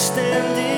Standing.